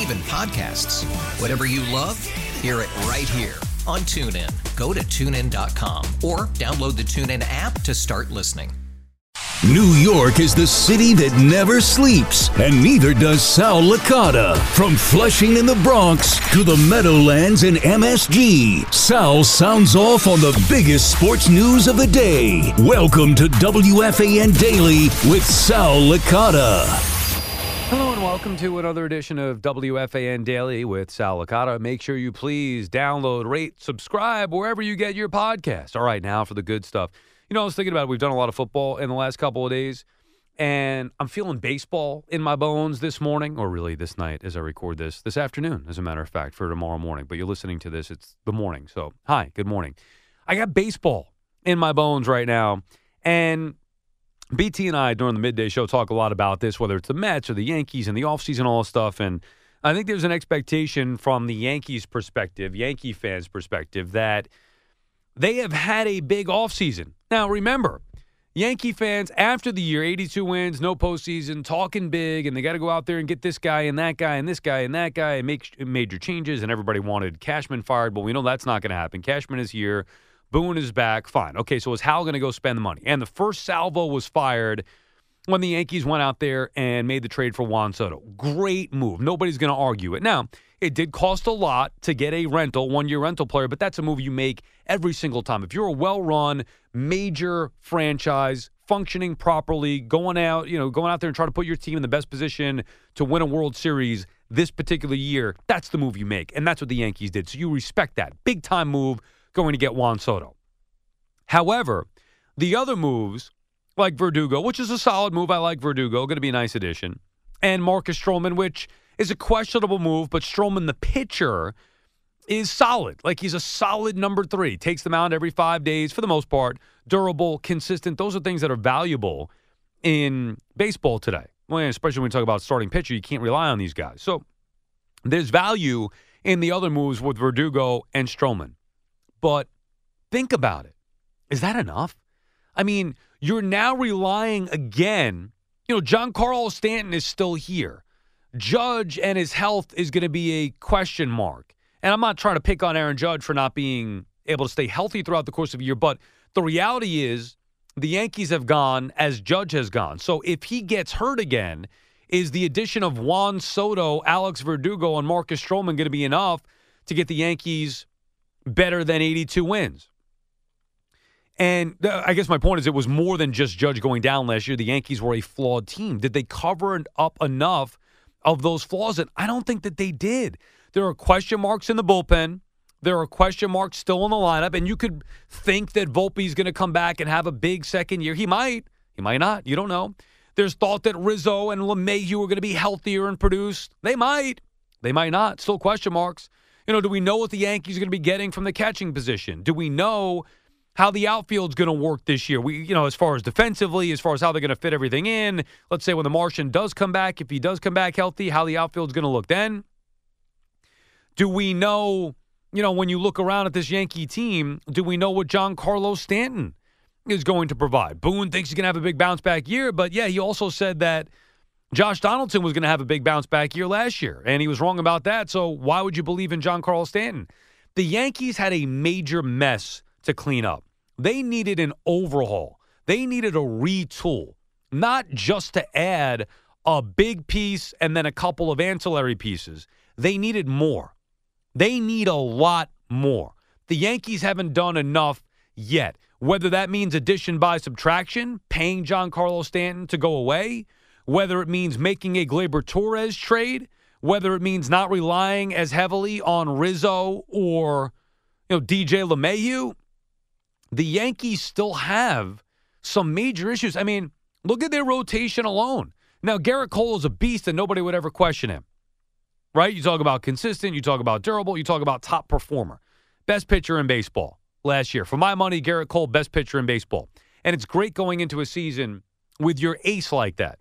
even podcasts. Whatever you love, hear it right here on TuneIn. Go to tunein.com or download the TuneIn app to start listening. New York is the city that never sleeps, and neither does Sal Licata. From Flushing in the Bronx to the Meadowlands and MSG, Sal sounds off on the biggest sports news of the day. Welcome to WFAN Daily with Sal Licata. Welcome to another edition of WFAN Daily with Sal Licata. Make sure you please download, rate, subscribe wherever you get your podcast. All right, now for the good stuff. You know, I was thinking about it. We've done a lot of football in the last couple of days, and I'm feeling baseball in my bones this morning, or really this night as I record this, this afternoon, as a matter of fact, for tomorrow morning. But you're listening to this, it's the morning. So, hi, good morning. I got baseball in my bones right now, and BT and I during the midday show talk a lot about this, whether it's the Mets or the Yankees and the offseason, all stuff. And I think there's an expectation from the Yankees perspective, Yankee fans' perspective, that they have had a big offseason. Now, remember, Yankee fans, after the year, 82 wins, no postseason, talking big, and they got to go out there and get this guy and that guy and this guy and that guy and make major changes. And everybody wanted Cashman fired, but we know that's not going to happen. Cashman is here. Boone is back. Fine. Okay, so is Hal going to go spend the money? And the first salvo was fired when the Yankees went out there and made the trade for Juan Soto. Great move. Nobody's going to argue it. Now, it did cost a lot to get a rental, one year rental player, but that's a move you make every single time. If you're a well run, major franchise, functioning properly, going out, you know, going out there and trying to put your team in the best position to win a World Series this particular year, that's the move you make. And that's what the Yankees did. So you respect that. Big time move going to get Juan Soto. However, the other moves, like Verdugo, which is a solid move. I like Verdugo, going to be a nice addition. And Marcus Stroman, which is a questionable move, but Stroman, the pitcher, is solid. Like he's a solid number three. Takes them out every five days for the most part. Durable, consistent. Those are things that are valuable in baseball today. Well, especially when we talk about starting pitcher, you can't rely on these guys. So there's value in the other moves with Verdugo and Stroman. But think about it. Is that enough? I mean, you're now relying again. You know, Giancarlo Stanton is still here. Judge and his health is going to be a question mark. And I'm not trying to pick on Aaron Judge for not being able to stay healthy throughout the course of a year, but the reality is the Yankees have gone as Judge has gone. So if he gets hurt again, is the addition of Juan Soto, Alex Verdugo, and Marcus Stroman going to be enough to get the Yankees better than 82 wins? And I guess my point is it was more than just Judge going down last year. The Yankees were a flawed team. Did they cover up enough of those flaws? And I don't think that they did. There are question marks in the bullpen. There are question marks still in the lineup. And you could think that Volpe is going to come back and have a big second year. He might. He might not. You don't know. There's thought that Rizzo and LeMahieu are going to be healthier and produce. They might. They might not. Still question marks. You know, do we know what the Yankees are going to be getting from the catching position? Do we know how the outfield's going to work this year. We, you know, as far as defensively, as far as how they're going to fit everything in. Let's say when the Martian does come back, if he does come back healthy, how the outfield's going to look then. Do we know, you know, when you look around at this Yankee team, do we know what Giancarlo Stanton is going to provide? Boone thinks he's going to have a big bounce back year, but yeah, he also said that Josh Donaldson was going to have a big bounce back year last year, and he was wrong about that. So why would you believe in Giancarlo Stanton? The Yankees had a major mess to clean up. They needed an overhaul. They needed a retool, not just to add a big piece and then a couple of ancillary pieces. They needed more. They need a lot more. The Yankees haven't done enough yet. Whether that means addition by subtraction, paying Giancarlo Stanton to go away, whether it means making a Gleyber Torres trade, whether it means not relying as heavily on Rizzo or you know DJ LeMahieu, the Yankees still have some major issues. I mean, look at their rotation alone. Now, Gerrit Cole is a beast and nobody would ever question him. Right? You talk about consistent, you talk about durable, you talk about top performer. Best pitcher in baseball last year. For my money, Gerrit Cole, best pitcher in baseball. And it's great going into a season with your ace like that.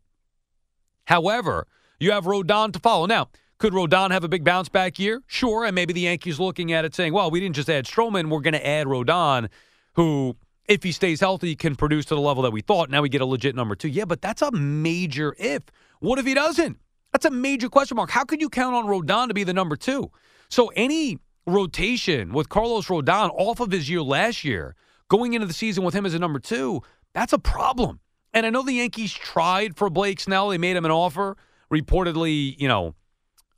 However, you have Rodon to follow. Now, could Rodon have a big bounce back year? Sure. And maybe the Yankees looking at it saying, well, we didn't just add Stroman, we're going to add Rodon, who, if he stays healthy, can produce to the level that we thought. Now we get a legit number two. Yeah, but that's a major if. What if he doesn't? That's a major question mark. How could you count on Rodon to be the number two? So any rotation with Carlos Rodon off of his year last year, going into the season with him as a number two, that's a problem. And I know the Yankees tried for Blake Snell. They made him an offer, reportedly, you know,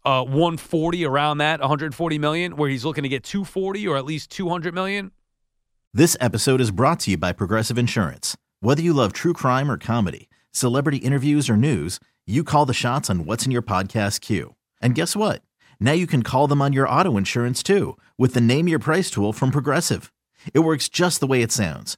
uh, 140 around that, 140 million, where he's looking to get 240 or at least 200 million. This episode is brought to you by Progressive Insurance. Whether you love true crime or comedy, celebrity interviews or news, you call the shots on what's in your podcast queue. And guess what? Now you can call them on your auto insurance too with the Name Your Price tool from Progressive. It works just the way it sounds.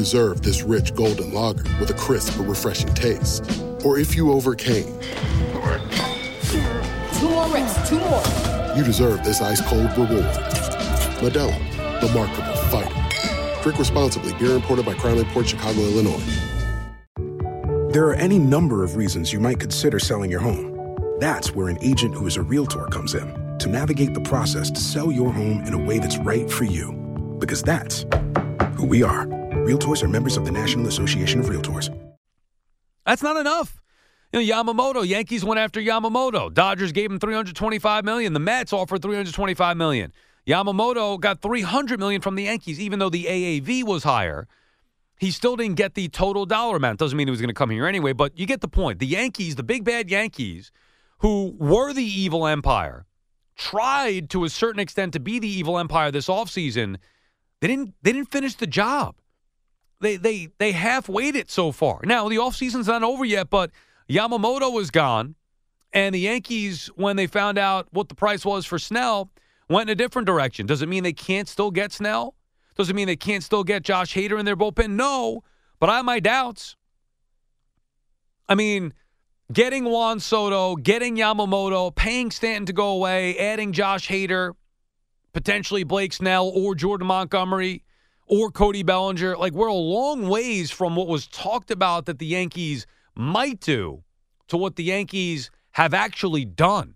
deserve this rich golden lager with a crisp but refreshing taste. Or if you overcame, Two more rips, two more. you deserve this ice cold reward. Modelo, the mark of a fighter. Drink responsibly. Beer imported by Crown Imports Chicago, Illinois. There are any number of reasons you might consider selling your home. That's where an agent who is a realtor comes in to navigate the process to sell your home in a way that's right for you. Because that's who we are. Realtors are members of the National Association of Realtors. That's not enough. You know, Yamamoto, Yankees went after Yamamoto. Dodgers gave him 325 million. The Mets offered 325 million. Yamamoto got 300 million from the Yankees, even though the AAV was higher. He still didn't get the total dollar amount. Doesn't mean he was going to come here anyway, but you get the point. The Yankees, the big bad Yankees, who were the evil empire, tried to a certain extent to be the evil empire this offseason. They didn't they didn't finish the job. They they they half-weighed it so far. Now, the offseason's not over yet, but Yamamoto was gone, and the Yankees, when they found out what the price was for Snell, went in a different direction. Does it mean they can't still get Snell? Does it mean they can't still get Josh Hader in their bullpen? No, but I have my doubts. I mean, getting Juan Soto, getting Yamamoto, paying Stanton to go away, adding Josh Hader, potentially Blake Snell or Jordan Montgomery or Cody Bellinger. Like we're a long ways from what was talked about that the Yankees might do to what the Yankees have actually done.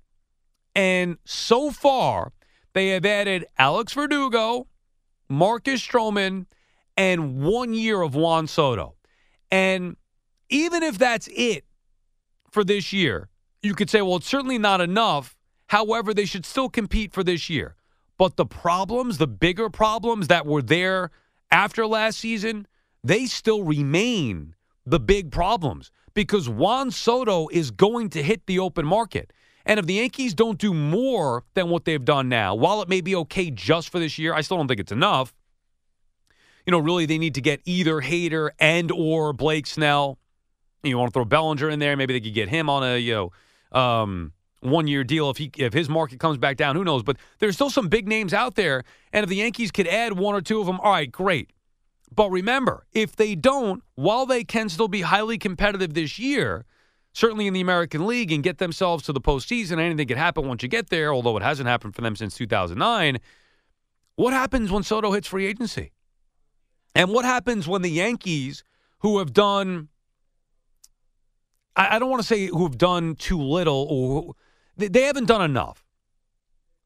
And so far, they have added Alex Verdugo, Marcus Stroman, and one year of Juan Soto. And even if that's it for this year, you could say, well, it's certainly not enough. However, they should still compete for this year. But the problems, the bigger problems that were there after last season, they still remain the big problems because Juan Soto is going to hit the open market. And if the Yankees don't do more than what they've done now, while it may be okay just for this year, I still don't think it's enough. You know, really they need to get either Hader and or Blake Snell. You want to throw Bellinger in there, maybe they could get him on a, you know, um, one year deal if he if his market comes back down, who knows? But there's still some big names out there. And if the Yankees could add one or two of them, all right, great. But remember, if they don't, while they can still be highly competitive this year, certainly in the American League and get themselves to the postseason, anything could happen once you get there, although it hasn't happened for them since 2009. What happens when Soto hits free agency? And what happens when the Yankees, who have done, I, don't want to say who have done too little or they, they haven't done enough.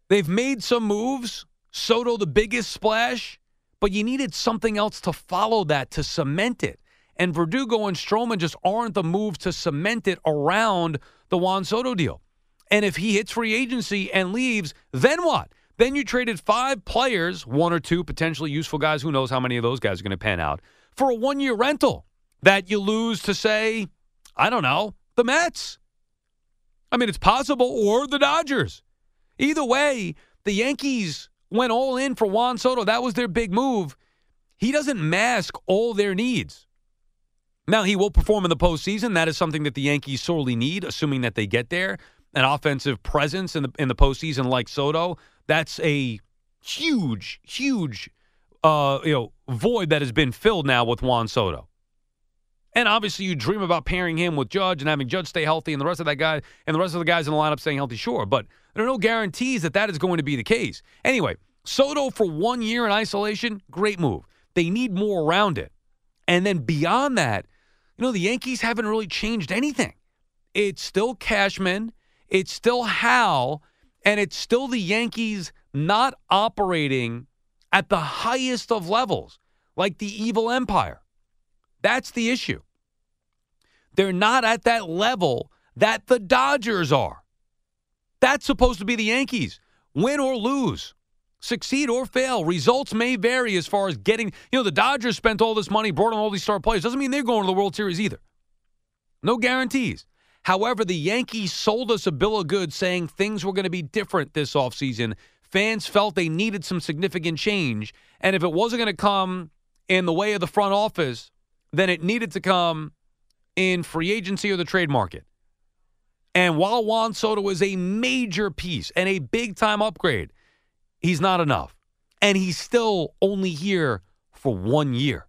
They've made some moves. Soto, the biggest splash, but you needed something else to follow that to cement it. And Verdugo and Stroman just aren't the moves to cement it around the Juan Soto deal. And if he hits free agency and leaves, then what? Then you traded five players, one or two potentially useful guys, who knows how many of those guys are going to pan out, for a one year rental that you lose to, say, I don't know, the Mets. I mean, it's possible, or the Dodgers. Either way, the Yankees went all in for Juan Soto. That was their big move. He doesn't mask all their needs. Now, he will perform in the postseason. That is something that the Yankees sorely need, assuming that they get there. An offensive presence in the in the postseason like Soto. That's a huge, huge uh, you know, void that has been filled now with Juan Soto. And obviously, you dream about pairing him with Judge and having Judge stay healthy, and the rest of that guy and the rest of the guys in the lineup staying healthy. Sure, but there are no guarantees that that is going to be the case. Anyway, Soto for one year in isolation, great move. They need more around it, and then beyond that, you know, the Yankees haven't really changed anything. It's still Cashman, it's still Hal, and it's still the Yankees not operating at the highest of levels, like the evil empire. That's the issue. They're not at that level that the Dodgers are. That's supposed to be the Yankees. Win or lose, succeed or fail. Results may vary as far as getting, you know, the Dodgers spent all this money, brought in all these star players. Doesn't mean they're going to the World Series either. No guarantees. However, the Yankees sold us a bill of goods saying things were going to be different this offseason. Fans felt they needed some significant change. And if it wasn't going to come in the way of the front office, then it needed to come in free agency or the trade market. And while Juan Soto is a major piece and a big time upgrade, he's not enough. And he's still only here for one year.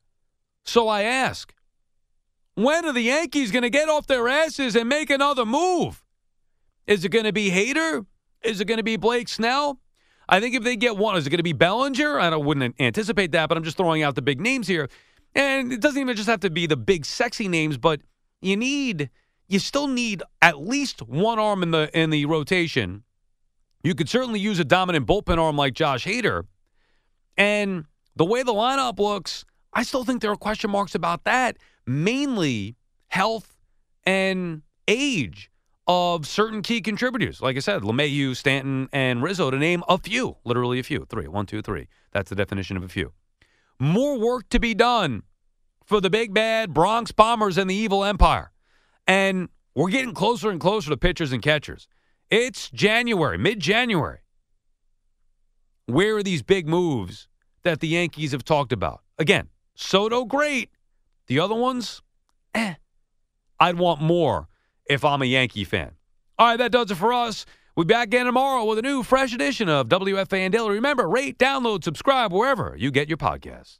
So I ask, when are the Yankees going to get off their asses and make another move? Is it going to be Hader? Is it going to be Blake Snell? I think if they get one, is it going to be Bellinger? I wouldn't anticipate that, but I'm just throwing out the big names here. And it doesn't even just have to be the big sexy names, but you need you still need at least one arm in the in the rotation. You could certainly use a dominant bullpen arm like Josh Hader. And the way the lineup looks, I still think there are question marks about that, mainly health and age of certain key contributors. Like I said, LeMahieu, Stanton, and Rizzo, to name a few, literally a few. Three, one, two, three. That's the definition of a few. More work to be done for the big bad Bronx Bombers and the evil empire. And we're getting closer and closer to pitchers and catchers. It's January, mid January. Where are these big moves that the Yankees have talked about? Again, Soto, great. The other ones, eh. I'd want more if I'm a Yankee fan. All right, that does it for us. We'll be back again tomorrow with a new, fresh edition of WFAN Daily. Remember, rate, download, subscribe wherever you get your podcasts.